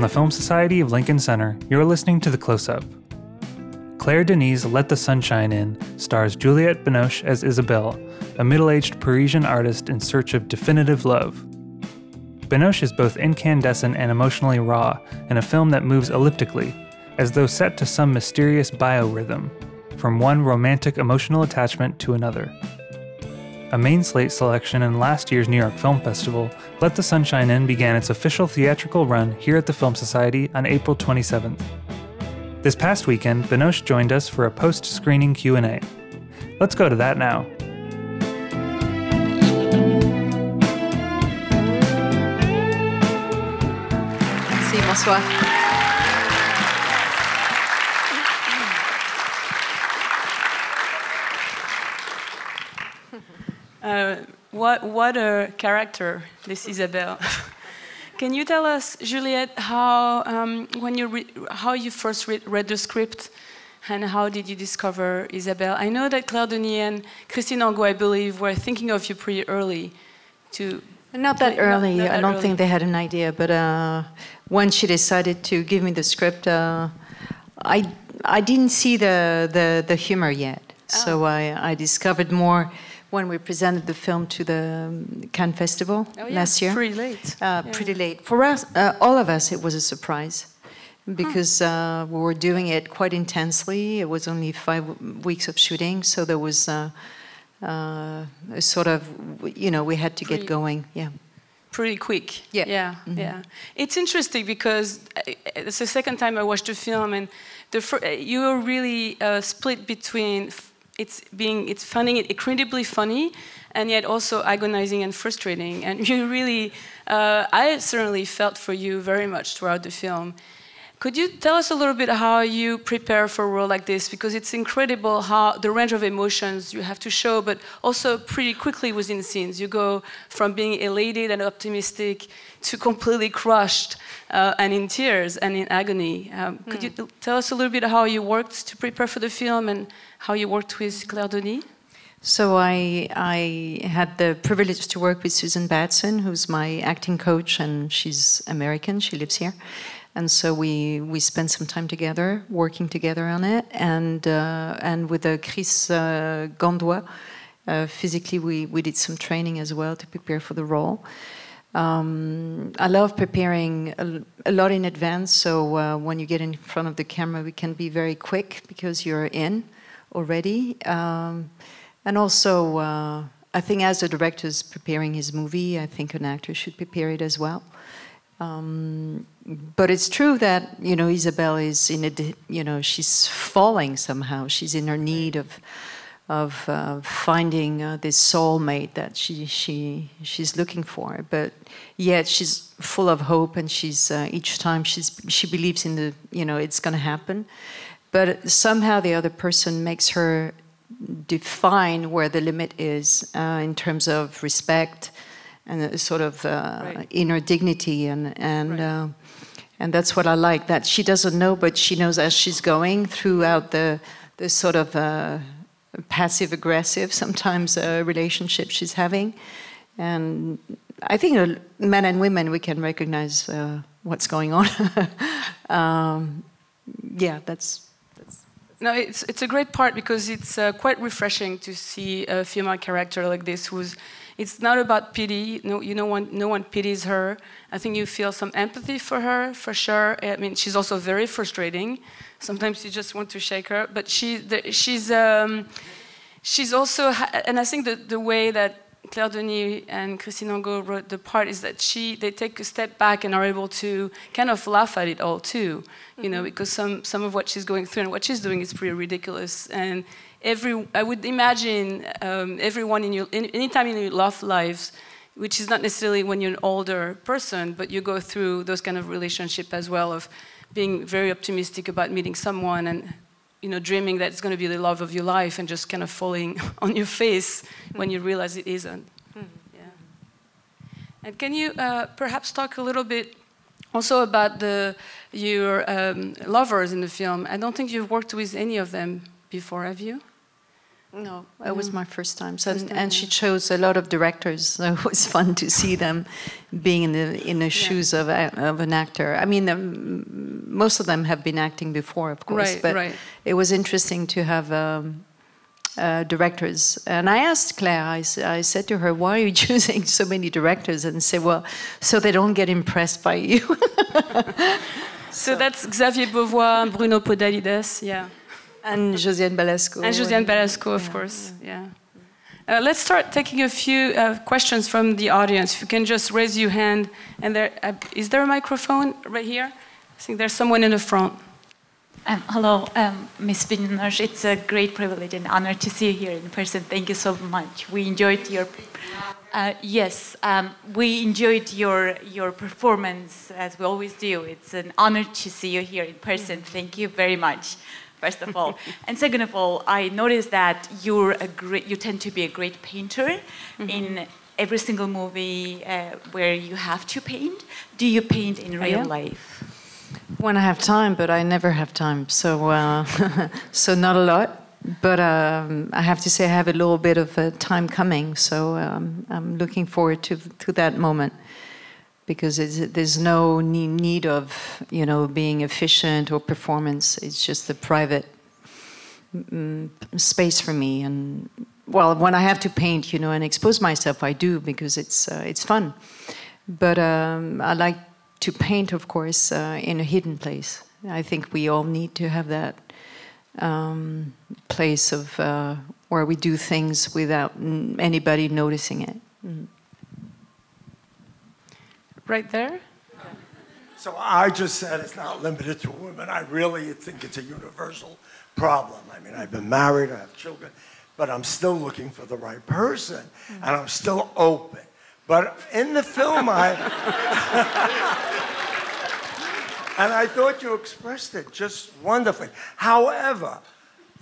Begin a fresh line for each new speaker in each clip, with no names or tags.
From the Film Society of Lincoln Center, you're listening to The Close Up. Claire Denis' Let the Sunshine In stars Juliette Binoche as Isabelle, a middle aged Parisian artist in search of definitive love. Binoche is both incandescent and emotionally raw in a film that moves elliptically, as though set to some mysterious biorhythm, from one romantic emotional attachment to another. A main slate selection in last year's New York Film Festival, Let the Sunshine In began its official theatrical run here at the Film Society on April 27th. This past weekend, Binoche joined us for a post-screening Q&A. Let's go to that now.
Merci, bonsoir.
Uh, what what a character this Isabelle. Can you tell us, Juliette, how um, when you re- how you first re- read the script, and how did you discover Isabelle? I know that Claire Denis and Christine Angot, I believe, were thinking of you pretty early. To
Not that
Not-
early.
not
I
that
don't
early.
think they had an idea. But uh, when she decided to give me the script, uh, I I didn't see the the, the humor yet. So I, I discovered more when we presented the film to the Cannes Festival
oh yeah,
last year.
pretty late.
uh,
Yeah.
pretty late. For us, uh, all of us, it was a surprise because uh, we were doing it quite intensely. It was only five w- weeks of shooting, so there was uh, uh, a sort of, you know, we had to get going. Yeah.
pretty quick.
Yeah.
yeah, yeah. It's interesting because uh, it's the second time I watched the film, and the you were really uh, split between it's being it's it incredibly funny, and yet also agonizing and frustrating. And you really, uh, I certainly felt for you very much throughout the film. Could you tell us a little bit how you prepare for a role like this? Because it's incredible how the range of emotions you have to show, but also pretty quickly within scenes. You go from being elated and optimistic to completely crushed uh, and in tears and in agony. Um, Could you tell us a little bit how you worked to prepare for the film and how you worked with Claire Denis?
So I, I had the privilege to work with Susan Batson, who's my acting coach, and she's American. She lives here, and so we we spent some time together, working together on it, and uh, and with uh, Chris uh, Gondois, physically we we did some training as well to prepare for the role. Um, I love preparing a, a lot in advance, so uh, when you get in front of the camera, we can be very quick because you're in already. Um, and also, uh, I think as a director is preparing his movie, I think an actor should prepare it as well. Um, but it's true that you know Isabelle is in a you know she's falling somehow. She's in her need of of uh, finding uh, this soulmate that she she she's looking for. But yet she's full of hope, and she's uh, each time she's she believes in the you know it's going to happen. But somehow the other person makes her define where the limit is uh, in terms of respect and a sort of uh,
Right.
inner dignity and and
Right.
And that's what I like that she doesn't know but she knows as she's going throughout the the sort of uh, passive aggressive sometimes uh, relationship she's having. And I think uh, men and women we can recognize uh, what's going on. Um, yeah that's.
No, it's, it's a great part because it's uh, quite refreshing to see a female character like this who's it's not about pity. No, you know, one, no one pities her. I think you feel some empathy for her, for sure. I mean, she's also very frustrating. Sometimes you just want to shake her, but she, the, she's, um, she's also, and I think the, the way that Claire Denis and Christine Angot wrote the part is that she they take a step back and are able to kind of laugh at it all too, you know, because some some of what she's going through and what she's doing is pretty ridiculous. And every I would imagine um, everyone in your in, anytime in your love lives, which is not necessarily when you're an older person, but you go through those kind of relationship as well of being very optimistic about meeting someone and you know, dreaming that it's going to be the love of your life and just kind of falling on your face when you realize it isn't. Yeah. And can you uh, perhaps talk a little bit also about the your um, lovers in the film? I don't think you've worked with any of them before, have you?
No, it was my first time. So, first time, and she chose a lot of directors. So it was fun to see them being in the in the shoes yeah. of a, of an actor. I mean, um, most of them have been acting before, of course,
right,
but
right.
it was interesting to have. Um, uh, directors. And I asked Claire, I, I, said to her, why are you choosing so many directors? And say, well, so they don't get impressed by you.
so, so, that's Xavier Beauvois, Bruno Podalydès, yeah.
And Josiane Balasko.
And Josiane Balasko, of yeah. course, yeah. Uh, let's start taking a few uh, questions from the audience. If you can just raise your hand. And there, uh, is there a microphone right here? I think there's someone in the front.
Um, hello, um, Ms. Binoche. It's a great privilege and honor to see you here in person. Thank you so much. We enjoyed your. Uh, yes, um, we enjoyed your your performance as we always do. It's an honor to see you here in person. Thank you very much first of all. and second of all, I noticed that you're a great, you tend to be a great painter mm-hmm. in every single movie uh, where you have to paint. Do you paint in real yeah. life?
When I have time, but I never have time. So, uh, so not a lot. But um, I have to say, I have a little bit of uh, time coming. So um, I'm looking forward to to that moment because there's no need of you know being efficient or performance. It's just a private mm, space for me. And well, when I have to paint, you know, and expose myself, I do because it's uh, it's fun. But um, I like to paint, of course, uh, in a hidden place. I think we all need to have that um, place of uh, where we do things without anybody noticing it. Mm
right there.
So I just said it's not limited to women. I really think it's a universal problem. I mean, I've been married, I have children, but I'm still looking for the right person, and I'm still open. But in the film, I. and I thought you expressed it just wonderfully. However,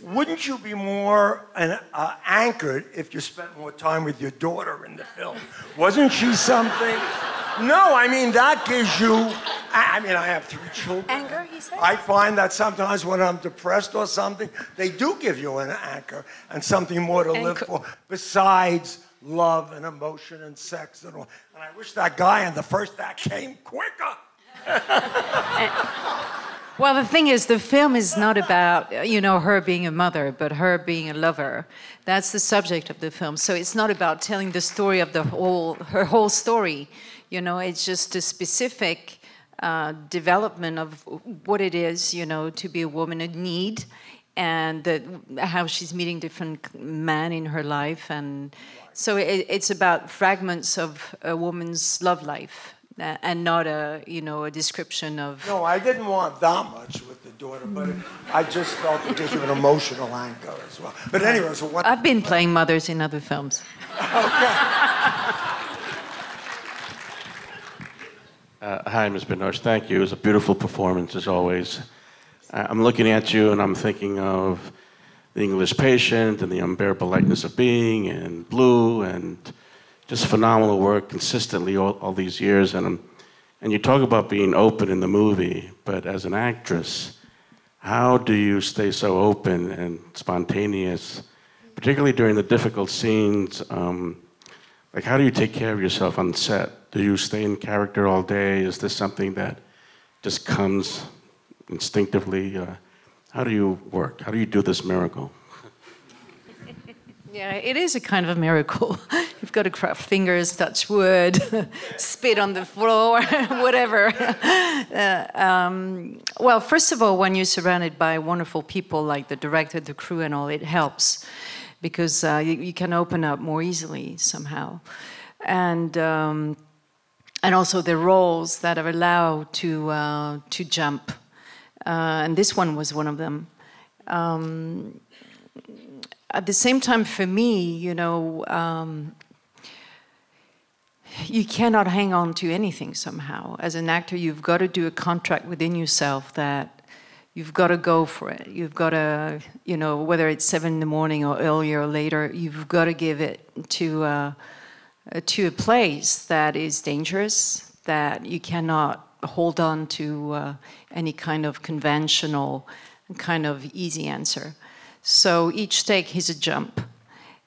wouldn't you be more an, uh, anchored if you spent more time with your daughter in the film? Wasn't she something? No, I mean, that gives you. I mean, I have three children.
Anger, he said?
I find that sometimes when I'm depressed or something, they do give you an anchor and something more to live for besides love and emotion and sex and all. And I wish that guy in the first act came quicker.
Well, the thing is, the film is not about, you know, her being a mother, but her being a lover. That's the subject of the film. So it's not about telling the story of the whole, her whole story. You know, it's just a specific uh, development of what it is, you know, to be a woman in need and the, how she's meeting different men in her life. And so it, it's about fragments of a woman's love life uh, and not a you know a description of.
No, I didn't want that much with the daughter, but I just felt it gives you an emotional anchor as well. But anyway, so what?
I've been playing mothers in other films.
okay.
Uh, hi, Ms. Binoche. Thank you. It was a beautiful performance, as always. Uh, I'm looking at you and I'm thinking of The English Patient and The Unbearable Lightness of Being and Blue and just phenomenal work consistently all, all these years. And, um, and you talk about being open in the movie, but as an actress, how do you stay so open and spontaneous, particularly during the difficult scenes? Um, like, how do you take care of yourself on set? Do you stay in character all day? Is this something that just comes instinctively? Uh, how do you work? How do you do this miracle?
Yeah, it is a kind of a miracle. You've got to craft fingers, touch wood, spit on the floor, whatever. Uh, um, well, first of all, when you're surrounded by wonderful people like the director, the crew, and all, it helps because uh, you, you, can open up more easily somehow. And um, and also the roles that are allowed to uh, to jump, uh, and this one was one of them. Um, at the same time, for me, you know, um, you cannot hang on to anything somehow. As an actor, you've got to do a contract within yourself that you've got to go for it. You've got to, you know, whether it's seven in the morning or earlier or later, you've got to give it to uh, to a place that is dangerous, that you cannot hold on to uh, any kind of conventional kind of easy answer. So each take is a jump.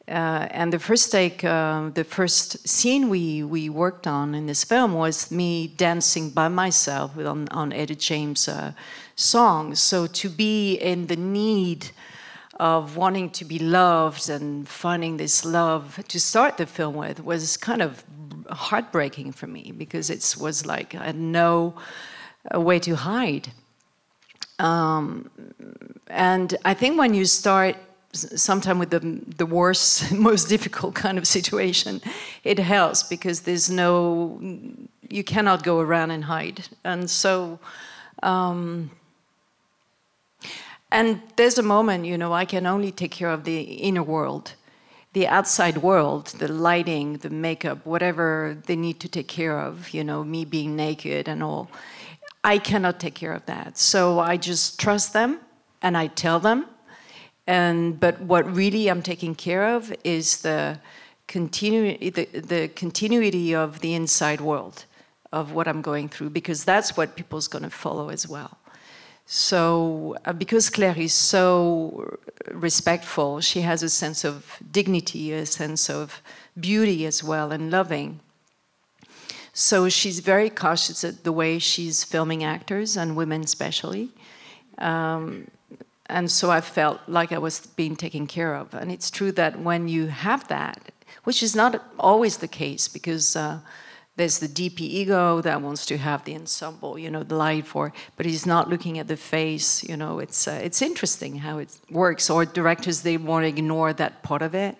Uh, and the first take, uh, the first scene we, we worked on in this film was me dancing by myself on, on Etta James' uh, songs. So to be in the need of wanting to be loved and finding this love to start the film with was kind of heartbreaking for me because it was like I had no uh, way to hide. Um, and I think when you start sometime with the, the worst, most difficult kind of situation, it helps because there's no, you cannot go around and hide. And so, um, and there's a moment, you know, I can only take care of the inner world. The outside world, the lighting, the makeup, whatever they need to take care of, you know, me being naked and all, I cannot take care of that. So I just trust them and I tell them and, but what really I'm taking care of is the, continu- the, the continuity of the inside world of what I'm going through, because that's what people's going to follow as well. So, uh, because Claire is so respectful, she has a sense of dignity, a sense of beauty as well, and loving. So, she's very cautious at the way she's filming actors and women, especially. Um, and so I felt like I was being taken care of. And it's true that when you have that, which is not always the case, because uh, there's the DP ego that wants to have the ensemble, you know, the light for, but he's not looking at the face. You know, it's uh, it's interesting how it works. Or directors they want to ignore that part of it.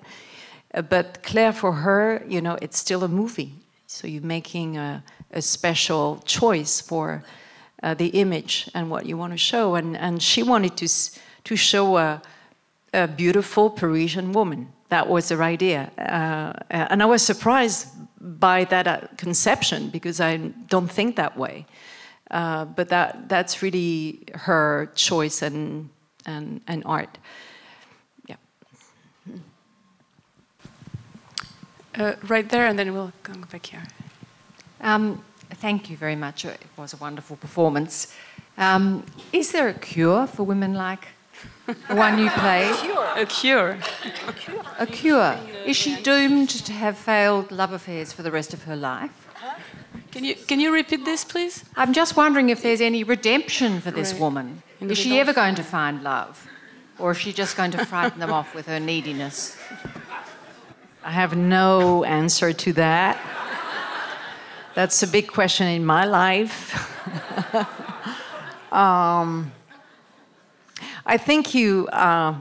Uh, but Claire, for her, you know, it's still a movie. So you're making a, a special choice for uh, the image and what you want to show. And, and she wanted to, to show a, a beautiful Parisian woman. That was her idea. Uh, and I was surprised by that uh, conception because I don't think that way. Uh, but that, that's really her choice and, and, and art. Yeah.
Uh, right there, and then we'll go back here.
Um, thank you very much. It was a wonderful performance. Um, is there a cure for women like the one you play.
A cure.
A cure. A cure. Is she doomed to have failed love affairs for the rest of her life?
Can you can you repeat this, please?
I'm just wondering if there's any redemption for this
Right.
woman. Is she ever going to find love, or is she just going to frighten them off with her neediness?
I have no answer to that. That's a big question in my life. um, I think you uh,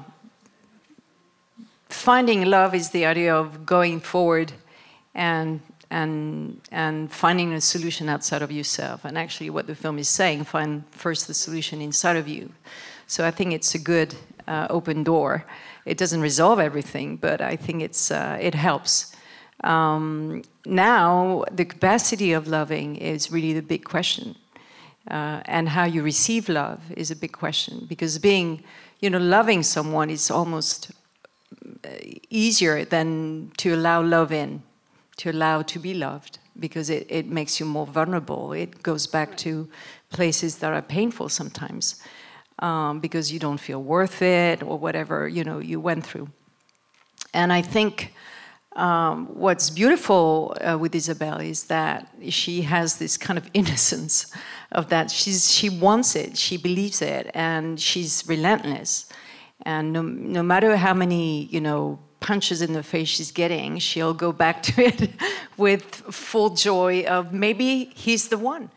finding love is the idea of going forward and and and finding a solution outside of yourself. And actually, what the film is saying, find first the solution inside of you. So I think it's a good uh, open door. It doesn't resolve everything, but I think it's uh, it helps. Um, now, the capacity of loving is really the big question. Uh, and how you receive love is a big question because being, you know, loving someone is almost uh, easier than to allow love in, to allow to be loved because it, it makes you more vulnerable. It goes back to places that are painful sometimes um, because you don't feel worth it or whatever, you know, you went through. And I think um, what's beautiful uh, with Isabelle is that she has this kind of innocence of that. She's, she wants it, she believes it, and she's relentless. And no, no matter how many, you know, punches in the face she's getting, she'll go back to it with full joy of maybe he's the one.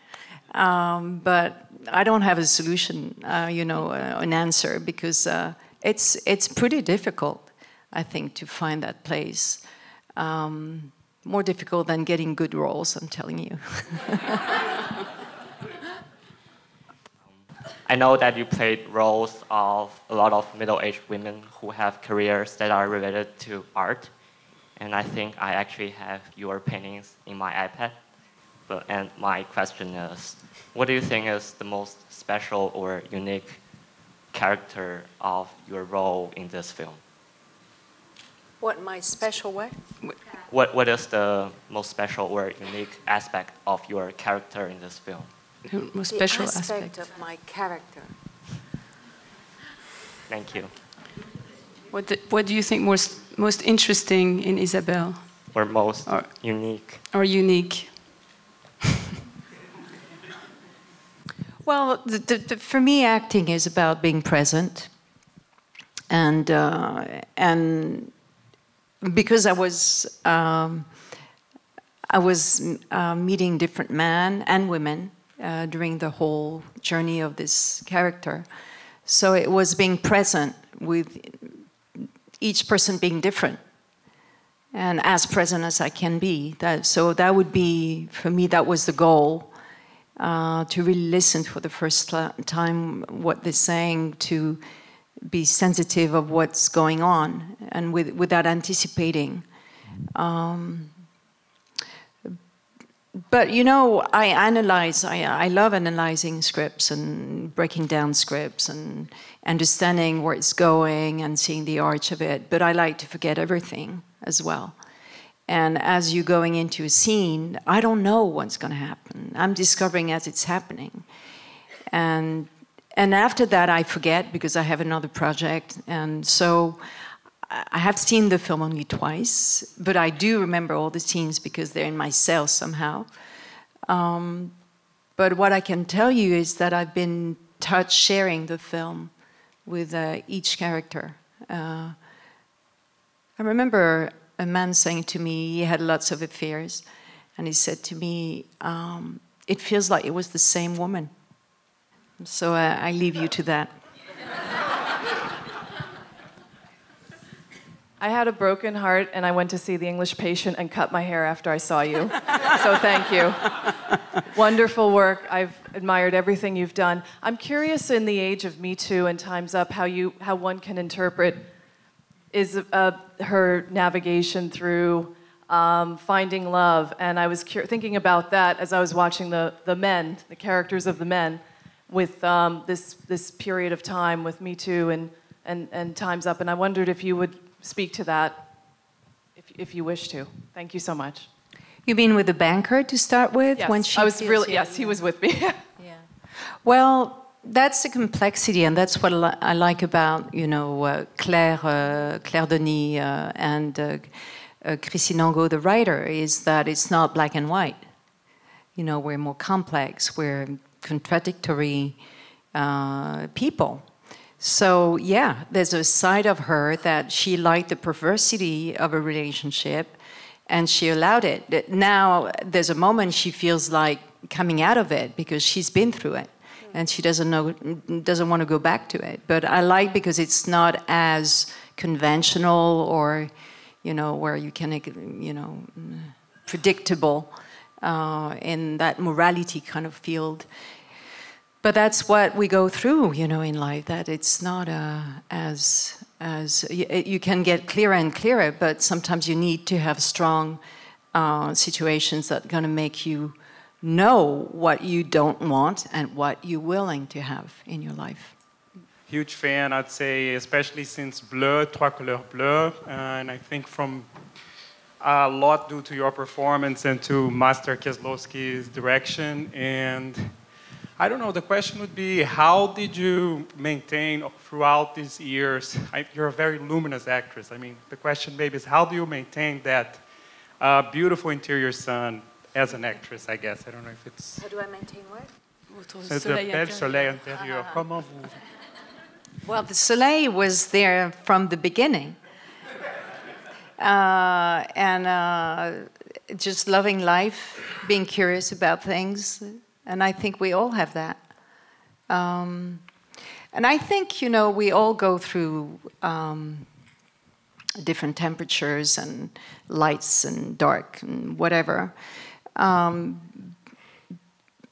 Um, but I don't have a solution, uh, you know, uh, an answer because uh, it's it's pretty difficult, I think, to find that place. Um, more difficult than getting good roles, I'm telling you.
I know that you played roles of a lot of middle-aged women who have careers that are related to art, and I think I actually have your paintings in my iPad. But and my question is, what do you think is the most special or unique character of your role in this film?
What my special way?
What what is the most special or unique aspect of your character in this film?
The most special
aspect,
aspect.
of my character.
Thank you.
What do, what do you think most most interesting in Isabelle?
or most
Or-
unique?
or unique?
Well, the, the, the, for me, acting is about being present, and uh, and because I was um, I was uh, meeting different men and women uh, during the whole journey of this character, so it was being present with each person being different and as present as I can be. That, so that would be for me. That was the goal uh, to really listen for the first time what they're saying, to be sensitive of what's going on, and with, without anticipating. Um, but you know, I analyze. I, I love analyzing scripts and breaking down scripts and understanding where it's going and seeing the arch of it. But I like to forget everything as well. And as you're going into a scene, I don't know what's going to happen. I'm discovering as it's happening. And and after that, I forget because I have another project. And so I have seen the film only twice, but I do remember all the scenes because they're in my cell somehow. Um, but what I can tell you is that I've been touched sharing the film with uh, each character. Uh, I remember a man saying to me, he had lots of affairs, and he said to me, um, It feels like it was the same woman. So uh, I leave you to that.
I had a broken heart and I went to see the English patient and cut my hair after I saw you. so thank you. Wonderful work. I've admired everything you've done. I'm curious in the age of Me Too and Time's Up how you how one can interpret is uh, her navigation through um, finding love. And I was thinking about that as I was watching the, the men, the characters of the men, with um, this, this period of time with Me Too and, and, and Time's Up. And I wondered if you would speak to that, if, if you wish to. Thank you so much.
You mean with the banker to start with?
Yes,
when she
I was
feels-
really, yes, he was with me. yeah.
Well, that's the complexity, and that's what I I like about you know uh, Claire uh, Claire Denis uh, and uh, uh, Christine Angot, the writer, is that it's not black and white. You know, we're more complex. We're contradictory uh, people. So yeah, there's a side of her that she liked the perversity of a relationship, and she allowed it. Now there's a moment she feels like coming out of it because she's been through it, and she doesn't know doesn't want to go back to it. But I like because it's not as conventional or, you know, where you can you know predictable uh, in that morality kind of field but that's what we go through you know in life that it's not uh, as as you, you can get clearer and clearer but sometimes you need to have strong uh, situations that are going to make you know what you don't want and what you're willing to have in your life
huge fan, I'd say, especially since Bleu, Trois Couleurs Bleu, and I think from a lot due to your performance and to Master Kieslowski's direction. And I don't know, the question would be how did you maintain throughout these years? I, you're a very luminous actress. I mean, the question maybe is how do you maintain that uh, beautiful interior sun as an actress, I guess? I don't know if it's.
how do i maintain what
C'est le bel soleil intérieur. Comment vous.
Well, the soleil was there from the beginning. Uh, and uh, just loving life, being curious about things. And I think we all have that. Um, and I think, you know, we all go through um, different temperatures and lights and dark and whatever. Um,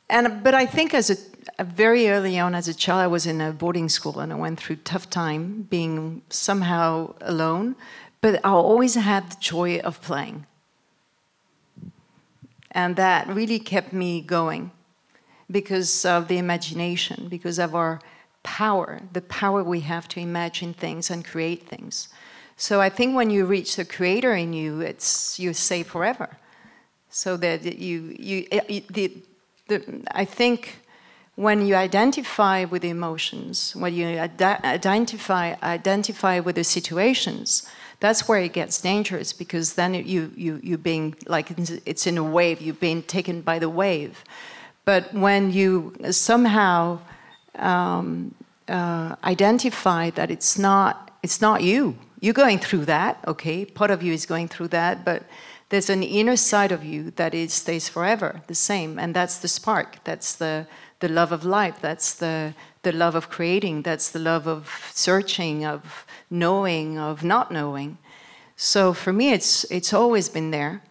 and but I think as a, a very early on as a child, I was in a boarding school and I went through tough time being somehow alone. But I always had the joy of playing, and that really kept me going because of the imagination, because of our power, the power we have to imagine things and create things. So I think when you reach the creator in you, it's you say forever. So that you you, the, the I think when you identify with the emotions, when you identify identify with the situations, that's where it gets dangerous because then you you you being like it's in a wave, you're being taken by the wave. But when you somehow um, uh, identify that it's not it's not you, you're going through that. Okay, part of you is going through that, but there's an inner side of you that is stays forever the same, and that's the spark. That's the the love of life. That's the, the love of creating. That's the love of searching, of knowing, of not knowing. So for me, it's, it's always been there.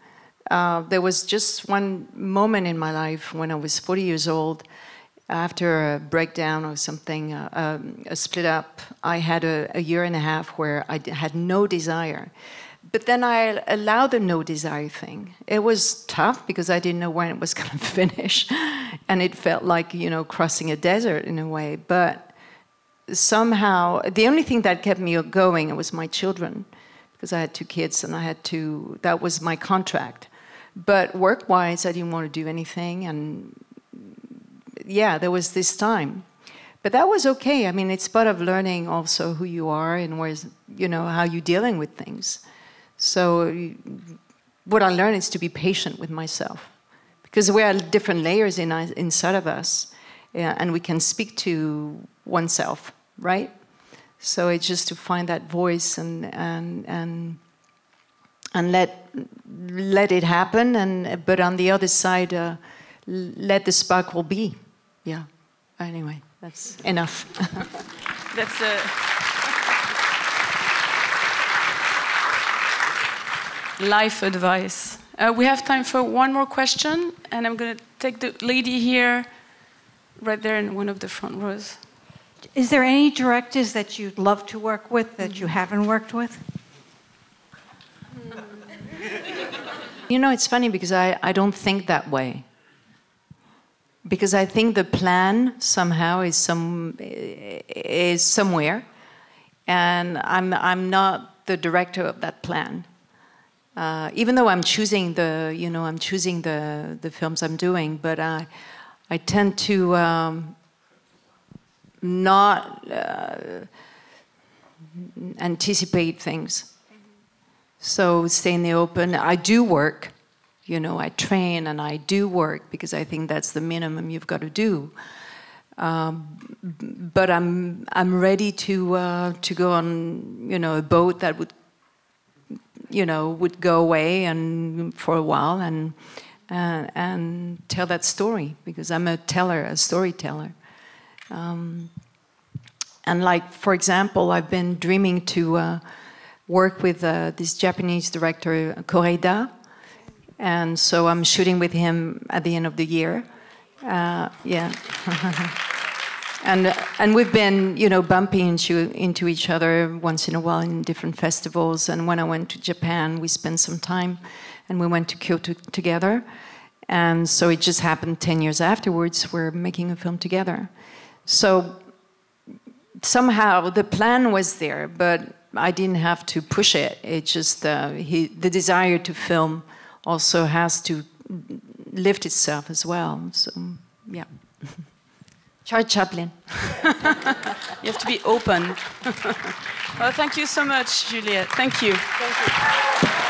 Uh, there was just one moment in my life when I was 40 years old, after a breakdown or something, uh, um, a split up, I had a, a year and a half where I had no desire. But then I allowed the no desire thing. It was tough because I didn't know when it was going to finish. And it felt like, you know, crossing a desert in a way. But somehow, the only thing that kept me going was my children because I had two kids and I had to, that was my contract. But work wise, I didn't want to do anything. And yeah, there was this time. But that was okay. I mean, it's part of learning also who you are and where's, you know, how you're dealing with things. So, what I learned is to be patient with myself because we are different layers in, inside of us, and we can speak to oneself, right? So it's just to find that voice and and and and let let it happen, and but on the other side, uh, let the sparkle be. Yeah. Anyway, that's enough.
that's a. life advice. Uh, we have time for one more question, and I'm going to take the lady here, right there in one of the front rows.
Is there any directors that you'd love to work with that you haven't worked with?
You know, it's funny because I, I don't think that way. Because I think the plan somehow is some is somewhere, and I'm I'm not the director of that plan uh, even though I'm choosing the, you know, I'm choosing the, the films I'm doing, but I, I tend to um, not uh, anticipate things. So stay in the open. I do work, you know, I train and I do work because I think that's the minimum you've got to do. Um, but I'm I'm ready to uh, to go on, you know, a boat that would you know, would go away and for a while and uh, and tell that story because I'm a teller, a storyteller. Um, and like, for example, I've been dreaming to uh, work with uh, this Japanese director Koreeda, and so I'm shooting with him at the end of the year. Uh, yeah. and and we've been you know bumping into into each other once in a while in different festivals and when i went to japan we spent some time and we went to kyoto together and so it just happened 10 years afterwards we're making a film together so somehow the plan was there but i didn't have to push it it just uh, he, the desire to film also has to lift itself as well so yeah Charles Chaplin.
you have to be open. well, thank you so much, Juliette. Thank you. Thank you.